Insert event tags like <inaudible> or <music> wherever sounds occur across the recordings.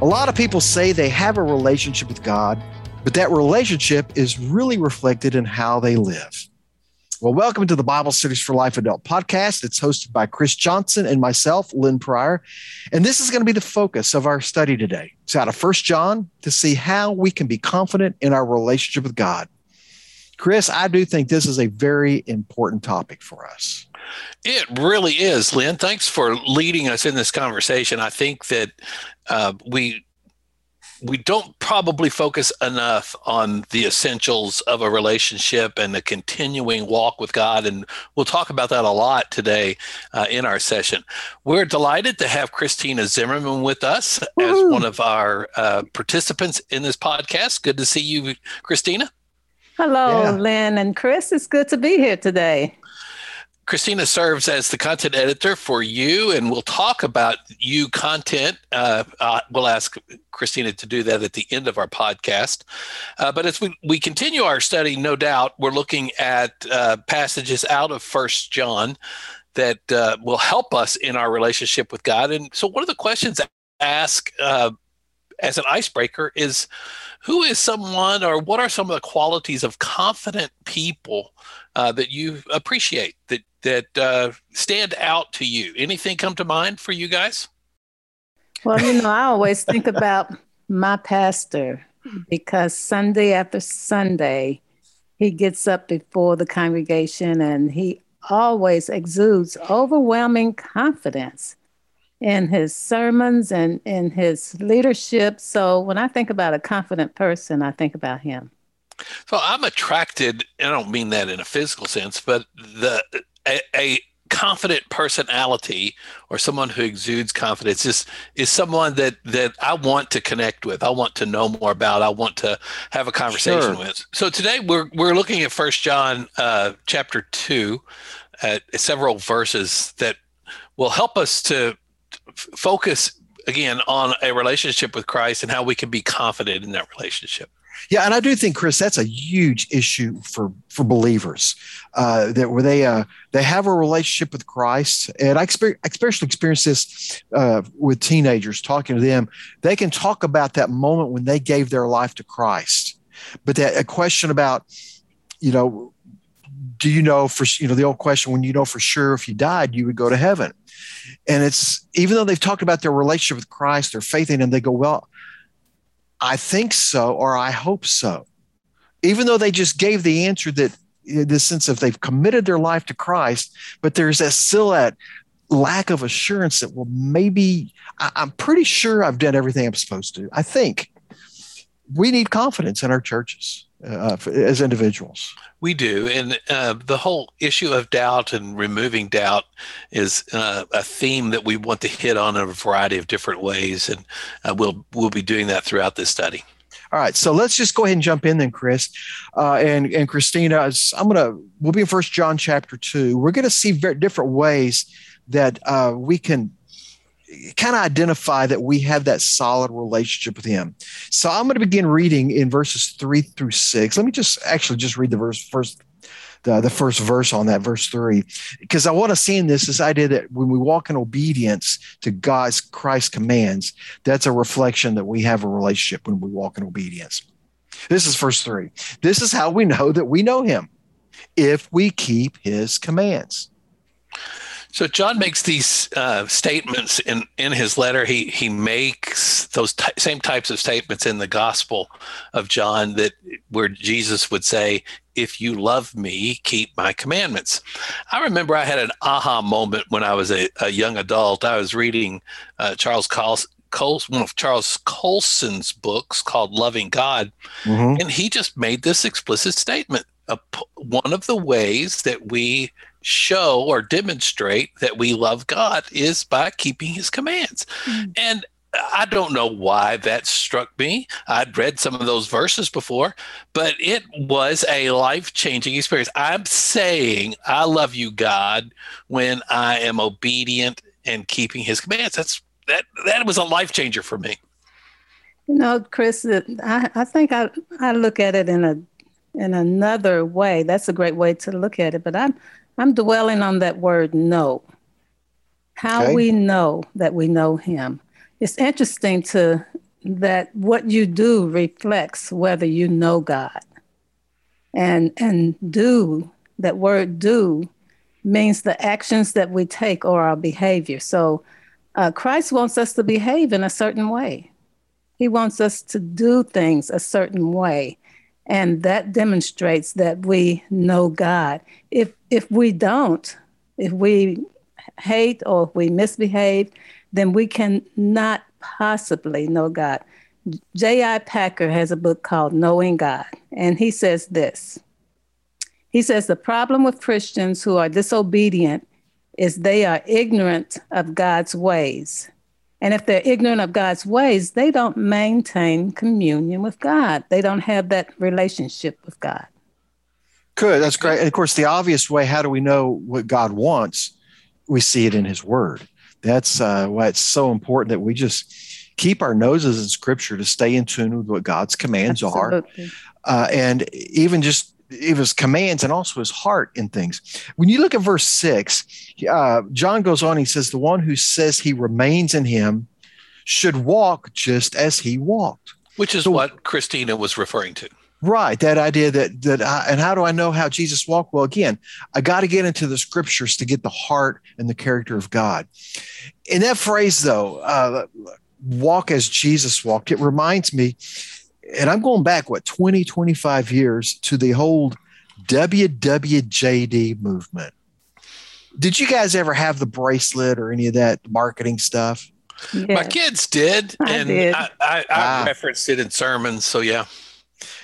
A lot of people say they have a relationship with God, but that relationship is really reflected in how they live. Well, welcome to the Bible Studies for Life Adult podcast. It's hosted by Chris Johnson and myself, Lynn Pryor. And this is going to be the focus of our study today. It's out of First John to see how we can be confident in our relationship with God. Chris, I do think this is a very important topic for us. It really is, Lynn. Thanks for leading us in this conversation. I think that uh, we we don't probably focus enough on the essentials of a relationship and the continuing walk with God. And we'll talk about that a lot today uh, in our session. We're delighted to have Christina Zimmerman with us Woo-hoo. as one of our uh, participants in this podcast. Good to see you, Christina. Hello, yeah. Lynn and Chris. It's good to be here today. Christina serves as the content editor for U, and we'll talk about U content. Uh, uh, we'll ask Christina to do that at the end of our podcast. Uh, but as we, we continue our study, no doubt, we're looking at uh, passages out of First John that uh, will help us in our relationship with God. And so, one of the questions I ask uh, as an icebreaker is who is someone or what are some of the qualities of confident people uh, that you appreciate that that uh, stand out to you? Anything come to mind for you guys? Well, you know, I always think about my pastor because Sunday after Sunday, he gets up before the congregation and he always exudes overwhelming confidence in his sermons and in his leadership. So when I think about a confident person, I think about him. So I'm attracted, I don't mean that in a physical sense, but the a, a confident personality or someone who exudes confidence is is someone that that I want to connect with. I want to know more about. I want to have a conversation sure. with. So today we're we're looking at First John uh, chapter two, at several verses that will help us to f- focus again on a relationship with Christ and how we can be confident in that relationship. Yeah, and I do think, Chris, that's a huge issue for for believers uh, that where they uh, they have a relationship with Christ, and I, exper- especially experience this uh, with teenagers. Talking to them, they can talk about that moment when they gave their life to Christ, but that a question about, you know, do you know for you know the old question when you know for sure if you died you would go to heaven, and it's even though they've talked about their relationship with Christ, their faith in Him, they go well I think so, or I hope so. Even though they just gave the answer that eh, the sense of they've committed their life to Christ, but there's that still that lack of assurance that, well, maybe I, I'm pretty sure I've done everything I'm supposed to. I think we need confidence in our churches uh, as individuals. We do. And uh, the whole issue of doubt and removing doubt is uh, a theme that we want to hit on in a variety of different ways. And uh, we'll, we'll be doing that throughout this study. All right, so let's just go ahead and jump in then, Chris, uh, and and Christina. I'm gonna we'll be in First John chapter two. We're gonna see very different ways that uh, we can kind of identify that we have that solid relationship with him. So I'm going to begin reading in verses three through six. Let me just actually just read the verse first, the, the first verse on that, verse three, because I want to see in this this idea that when we walk in obedience to God's Christ's commands, that's a reflection that we have a relationship when we walk in obedience. This is verse three. This is how we know that we know him if we keep his commands. So John makes these uh, statements in, in his letter. He he makes those t- same types of statements in the Gospel of John that where Jesus would say, "If you love me, keep my commandments." I remember I had an aha moment when I was a, a young adult. I was reading uh, Charles Coles, one of Charles Colson's books called Loving God, mm-hmm. and he just made this explicit statement. one of the ways that we show or demonstrate that we love God is by keeping his commands. Mm-hmm. And I don't know why that struck me. I'd read some of those verses before, but it was a life changing experience. I'm saying I love you, God, when I am obedient and keeping his commands. That's that that was a life changer for me. You know, Chris, I, I think I, I look at it in a in another way. That's a great way to look at it. But I'm I'm dwelling on that word know. How okay. we know that we know him. It's interesting to that what you do reflects whether you know God. And and do, that word do means the actions that we take or our behavior. So uh, Christ wants us to behave in a certain way. He wants us to do things a certain way. And that demonstrates that we know God. If if we don't, if we hate or if we misbehave, then we cannot possibly know God. J.I. Packer has a book called Knowing God, and he says this. He says the problem with Christians who are disobedient is they are ignorant of God's ways. And if they're ignorant of God's ways, they don't maintain communion with God. They don't have that relationship with God. Good. That's great. And of course, the obvious way, how do we know what God wants? We see it in his word. That's uh, why it's so important that we just keep our noses in scripture to stay in tune with what God's commands Absolutely. are. Uh, and even just it was commands and also his heart in things. When you look at verse six, uh, John goes on, he says, The one who says he remains in him should walk just as he walked. Which is so, what Christina was referring to. Right. That idea that, that, I, and how do I know how Jesus walked? Well, again, I got to get into the scriptures to get the heart and the character of God. In that phrase, though, uh, walk as Jesus walked, it reminds me and I'm going back, what, 20, 25 years to the whole WWJD movement. Did you guys ever have the bracelet or any of that marketing stuff? My kids did, I and did. I, I, I ah. referenced it in sermons. So yeah,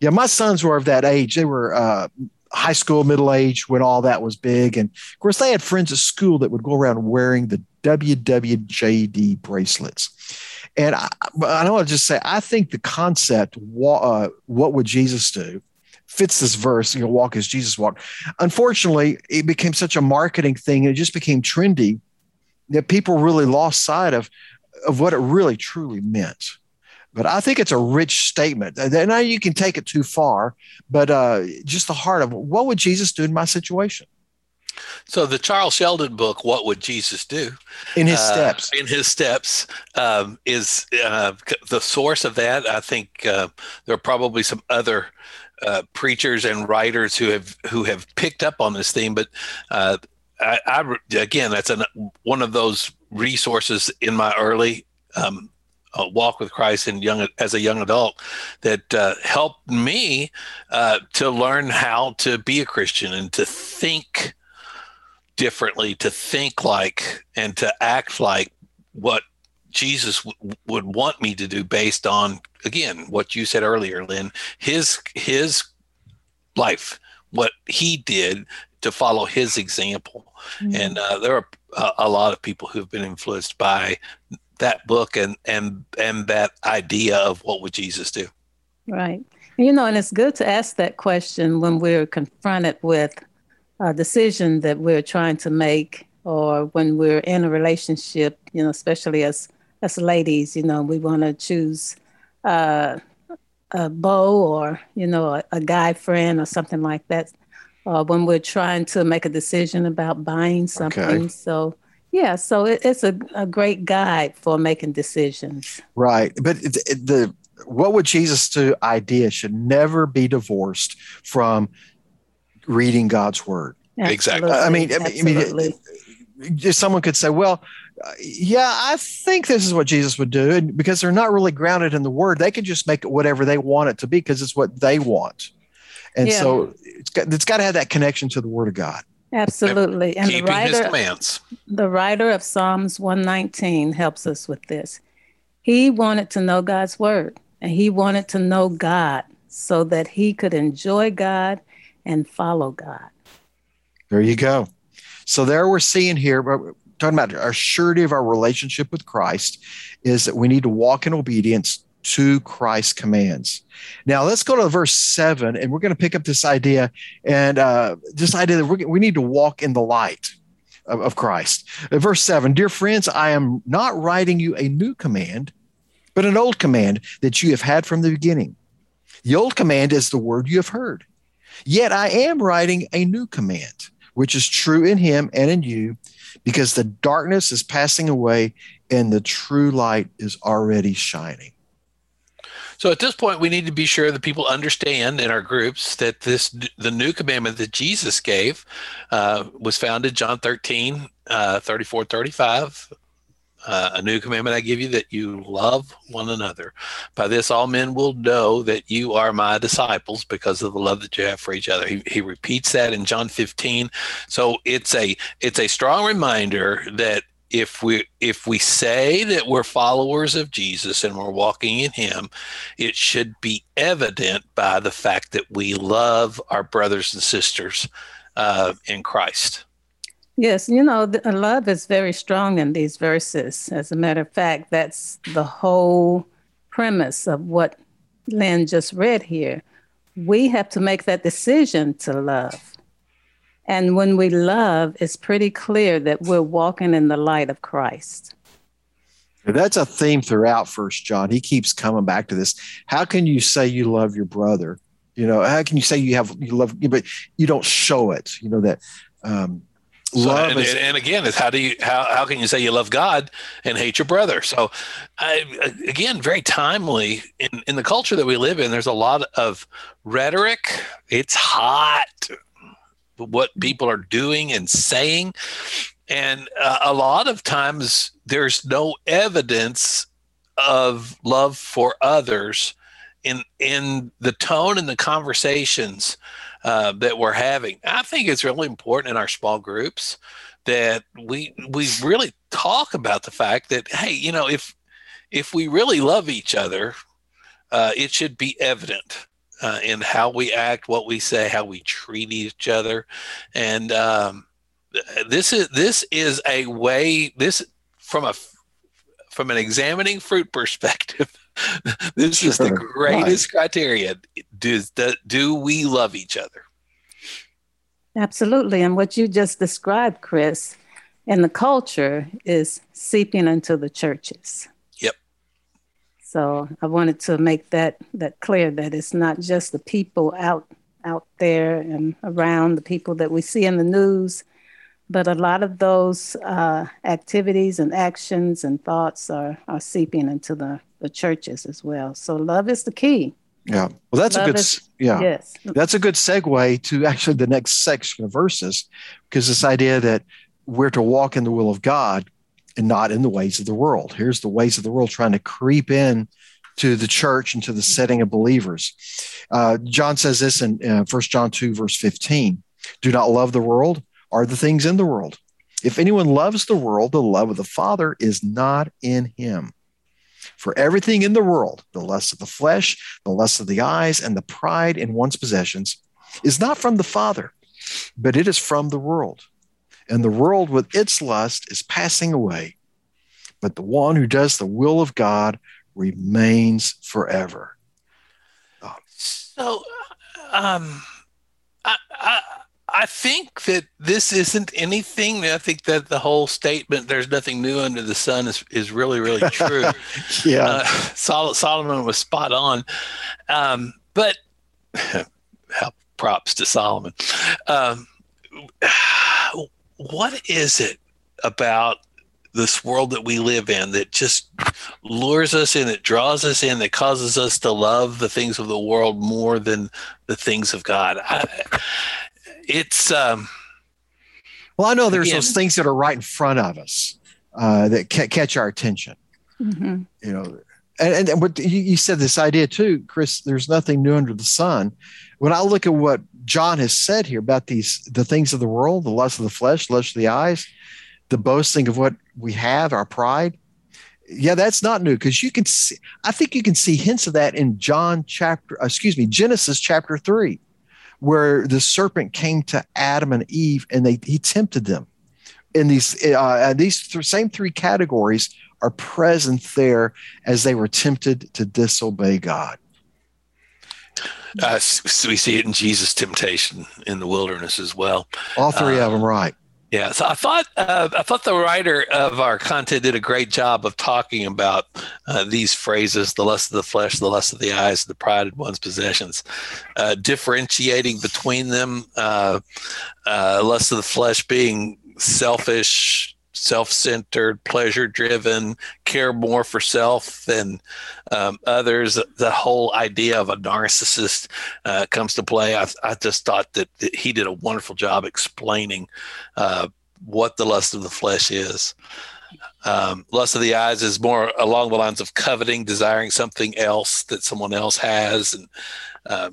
yeah, my sons were of that age. They were uh, high school, middle age when all that was big, and of course they had friends at school that would go around wearing the WWJD bracelets. And I, I want to just say, I think the concept, uh, what would Jesus do, fits this verse, you know, walk as Jesus walked. Unfortunately, it became such a marketing thing. It just became trendy that people really lost sight of, of what it really truly meant. But I think it's a rich statement. And now you can take it too far, but uh, just the heart of what would Jesus do in my situation? So the Charles Sheldon book, "What Would Jesus Do?" In his uh, steps, in his steps, um, is uh, the source of that. I think uh, there are probably some other uh, preachers and writers who have who have picked up on this theme, but uh, I, I, again, that's an, one of those resources in my early um, uh, walk with Christ and young as a young adult that uh, helped me uh, to learn how to be a Christian and to think differently, to think like and to act like what Jesus w- would want me to do based on again what you said earlier, Lynn, his his life, what he did to follow his example, mm-hmm. and uh, there are a, a lot of people who've been influenced by that book and and and that idea of what would Jesus do. Right. You know, and it's good to ask that question when we're confronted with a decision that we're trying to make or when we're in a relationship, you know, especially as as ladies, you know, we want to choose uh, a beau or, you know, a, a, guy friend or something like that. Uh, when we're trying to make a decision about buying something. Okay. So, yeah, so it, it's a, a great guide for making decisions. Right. But the what would Jesus do idea should never be divorced from reading God's word. Absolutely. Exactly. I mean, I mean, just someone could say, well, uh, yeah, I think this is what Jesus would do. And because they're not really grounded in the word, they can just make it whatever they want it to be because it's what they want. And yeah. so it's got, it's got to have that connection to the word of God. Absolutely. And Keeping the writer, his commands. the writer of Psalms 119 helps us with this. He wanted to know God's word and he wanted to know God so that he could enjoy God and follow God. There you go. So there we're seeing here, talking about our surety of our relationship with Christ is that we need to walk in obedience to Christ's commands. Now let's go to verse seven, and we're going to pick up this idea and uh, this idea that we need to walk in the light of, of Christ. Uh, verse seven, dear friends, I am not writing you a new command, but an old command that you have had from the beginning. The old command is the word you have heard. Yet I am writing a new command, which is true in him and in you, because the darkness is passing away and the true light is already shining. So at this point, we need to be sure that people understand in our groups that this the new commandment that Jesus gave uh, was found in John 13, uh, 34, 35. Uh, a new commandment I give you that you love one another. By this, all men will know that you are my disciples because of the love that you have for each other. He, he repeats that in John 15. So it's a it's a strong reminder that if we if we say that we're followers of Jesus and we're walking in him it should be evident by the fact that we love our brothers and sisters uh, in Christ yes you know the, love is very strong in these verses as a matter of fact that's the whole premise of what Lynn just read here we have to make that decision to love and when we love, it's pretty clear that we're walking in the light of Christ. That's a theme throughout First John. He keeps coming back to this. How can you say you love your brother? You know, how can you say you have you love, but you don't show it? You know that um, so, love. And, is, and, again, is how do you how how can you say you love God and hate your brother? So, I, again, very timely in in the culture that we live in. There's a lot of rhetoric. It's hot what people are doing and saying. And uh, a lot of times there's no evidence of love for others in in the tone and the conversations uh, that we're having. I think it's really important in our small groups that we we really talk about the fact that hey, you know, if if we really love each other, uh, it should be evident uh, in how we act, what we say, how we treat each other, and um, this is this is a way. This from a from an examining fruit perspective, <laughs> <laughs> this sure. is the greatest right. criteria. Do, do do we love each other? Absolutely, and what you just described, Chris, and the culture is seeping into the churches. Yep. So I wanted to make that that clear that it's not just the people out out there and around the people that we see in the news, but a lot of those uh, activities and actions and thoughts are are seeping into the the churches as well. So love is the key. Yeah. Well, that's love a good is, yeah. Yes. That's a good segue to actually the next section of verses, because this idea that we're to walk in the will of God and not in the ways of the world. Here's the ways of the world trying to creep in to the church and to the setting of believers. Uh, John says this in uh, 1 John 2, verse 15 Do not love the world or the things in the world. If anyone loves the world, the love of the Father is not in him. For everything in the world, the lust of the flesh, the lust of the eyes, and the pride in one's possessions, is not from the Father, but it is from the world and the world with its lust is passing away. But the one who does the will of God remains forever. Oh. So, um, I, I, I think that this isn't anything. I think that the whole statement "there's nothing new under the sun" is is really really true. <laughs> yeah, uh, Sol- Solomon was spot on, um, but <laughs> props to Solomon. Um, what is it about this world that we live in that just lures us in, that draws us in, that causes us to love the things of the world more than the things of God? I, it's um, well, I know there's again, those things that are right in front of us uh, that ca- catch our attention. Mm-hmm. You know, and, and what you, you said this idea too, Chris. There's nothing new under the sun. When I look at what John has said here about these the things of the world, the lust of the flesh, lust of the eyes, the boasting of what we have, our pride. Yeah, that's not new because you can see. I think you can see hints of that in John chapter, uh, excuse me, Genesis chapter three, where the serpent came to Adam and Eve and they he tempted them. In these uh, these th- same three categories are present there as they were tempted to disobey God. Uh, so we see it in Jesus' temptation in the wilderness as well. All three of them, right? Yeah, so I thought uh, I thought the writer of our content did a great job of talking about uh, these phrases: the lust of the flesh, the lust of the eyes, the pride of one's possessions, uh, differentiating between them. Uh, uh, lust of the flesh being selfish, self-centered, pleasure-driven, care more for self than um, others. The whole idea of a narcissist uh, comes to play. I, I just thought that, he did a wonderful job explaining uh, what the lust of the flesh is. Um, lust of the eyes is more along the lines of coveting, desiring something else that someone else has, and uh,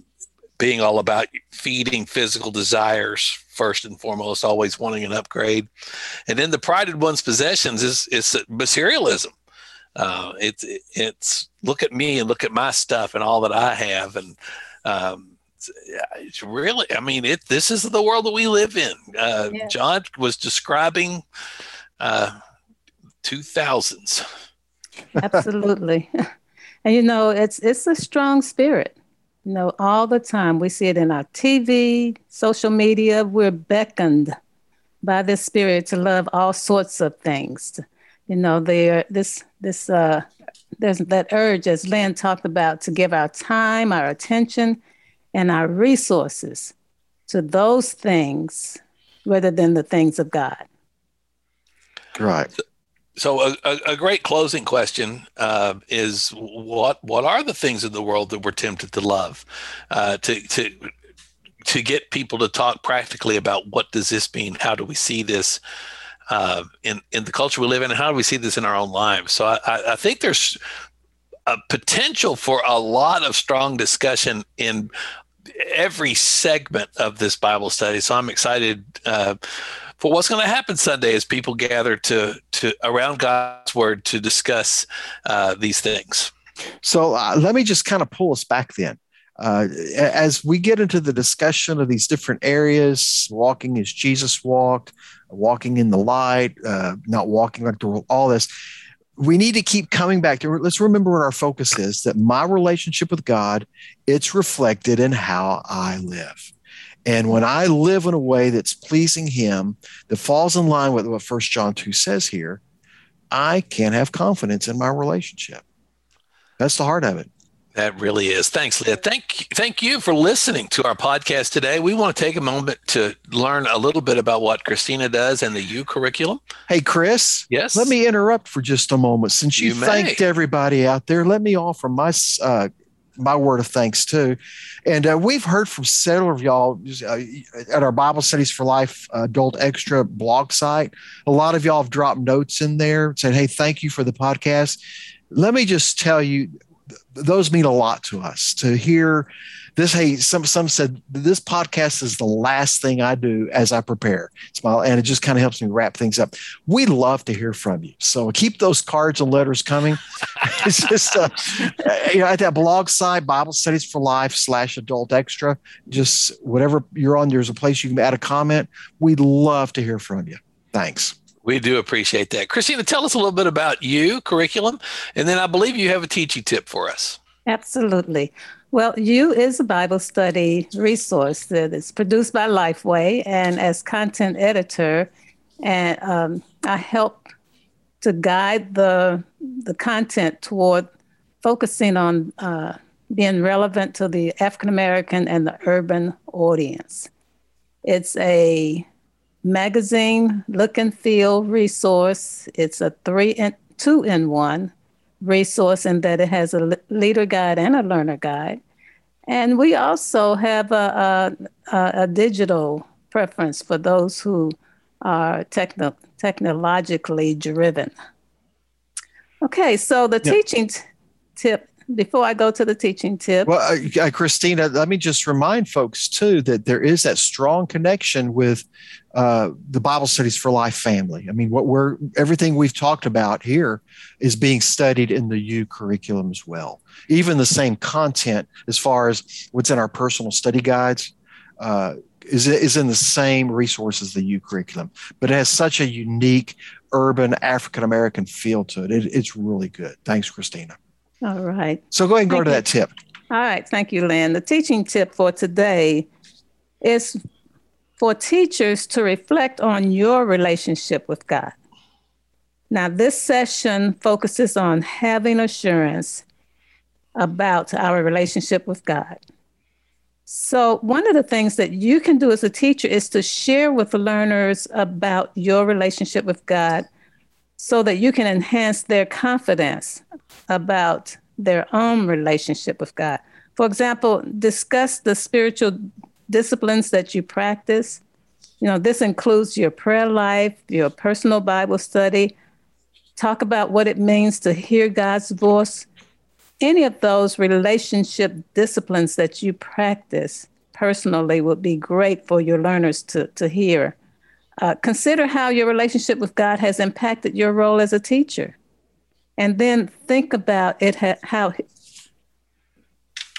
being all about feeding physical desires first and foremost, always wanting an upgrade. And then the pride in one's possessions is is materialism. Uh, it's it's look at me and look at my stuff and all that I have, and um, it's really, I mean, it. This is the world that we live in. Uh, yeah. John was describing uh, two thousands. Absolutely, <laughs> and you know, it's it's a strong spirit. You know, all the time we see it in our TV, social media. We're beckoned by this spirit to love all sorts of things. You know, there this this uh there's that urge, as Lynn talked about, to give our time, our attention, and our resources to those things rather than the things of God. Right. So a, a, great closing question uh, is what what are the things in the world that we're tempted to love, uh, to to to get people to talk practically about what does this mean? How do we see this uh, in in the culture we live in, and how do we see this in our own lives? So I, I think there's a potential for a lot of strong discussion in every segment of this Bible study. So I'm excited uh, for what's going to happen Sunday as people gather to to around God's word to discuss uh, these things. So uh, let me just kind of pull us back then. Uh, as we get into the discussion of these different areas, walking as Jesus walked, walking in the light, uh, not walking like the world, all this, we need to keep coming back to. Let's remember what our focus is. That my relationship with God, it's reflected in how I live. And when I live in a way that's pleasing him, that falls in line with what First John 2 says here, I can have confidence in my relationship. That's the heart of it. That really is. Thanks, Leah. Thank, thank you for listening to our podcast today. We want to take a moment to learn a little bit about what Christina does and the U curriculum. Hey, Chris. Yes. Let me interrupt for just a moment. Since you, you thanked everybody out there, let me offer my uh, my word of thanks too. And uh, we've heard from several of y'all uh, at our Bible Studies for Life uh, Adult Extra blog site. A lot of y'all have dropped notes in there saying, Hey, thank you for the podcast. Let me just tell you, those mean a lot to us to hear this. Hey some some said this podcast is the last thing i do as i prepare. Smile and it just kind of helps me wrap things up. We love to hear from you. So keep those cards and letters coming. <laughs> It's just uh, you know at that blog site bible studies for life slash adult extra just whatever you're on there's a place you can add a comment. We'd love to hear from you. Thanks we do appreciate that. Christina, tell us a little bit about U, curriculum, and then I believe you have a teaching tip for us. Absolutely. Well, U is a Bible study resource that is produced by Lifeway, and as content editor, and um, I help to guide the the content toward focusing on uh, being relevant to the African American and the urban audience. It's a magazine look and feel resource. It's a three and two in one resource in that it has a leader guide and a learner guide. And we also have a, a, a digital preference for those who are techno, technologically driven. Okay, so the teaching t- tip before I go to the teaching tip. Well, uh, uh, Christina, let me just remind folks too that there is that strong connection with uh, the Bible Studies for Life family. I mean, what we're everything we've talked about here is being studied in the U curriculum as well. Even the same content as far as what's in our personal study guides. Uh, is, is in the same resources the U curriculum, but it has such a unique urban African American feel to it. it. It's really good. Thanks, Christina. All right. So go ahead and go to that tip. All right. Thank you, Lynn. The teaching tip for today is for teachers to reflect on your relationship with God. Now, this session focuses on having assurance about our relationship with God. So, one of the things that you can do as a teacher is to share with the learners about your relationship with God so that you can enhance their confidence about their own relationship with God. For example, discuss the spiritual disciplines that you practice. You know, this includes your prayer life, your personal Bible study. Talk about what it means to hear God's voice any of those relationship disciplines that you practice personally would be great for your learners to, to hear. Uh, consider how your relationship with God has impacted your role as a teacher. And then think about it ha- how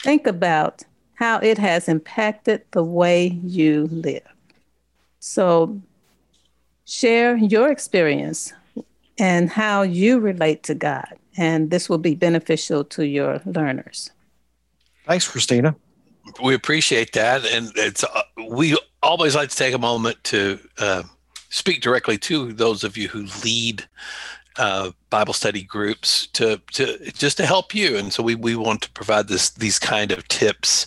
think about how it has impacted the way you live. So share your experience and how you relate to God and this will be beneficial to your learners. Thanks, Christina. We appreciate that, and it's uh, we always like to take a moment to uh, speak directly to those of you who lead uh, Bible study groups to to just to help you. And so we we want to provide this these kind of tips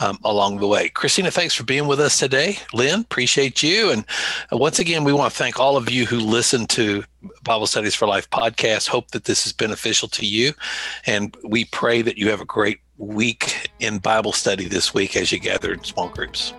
um, along the way. Christina, thanks for being with us today. Lynn, appreciate you. And once again, we want to thank all of you who listen to Bible Studies for Life podcast. Hope that this is beneficial to you, and we pray that you have a great week in Bible study this week as you gather in small groups.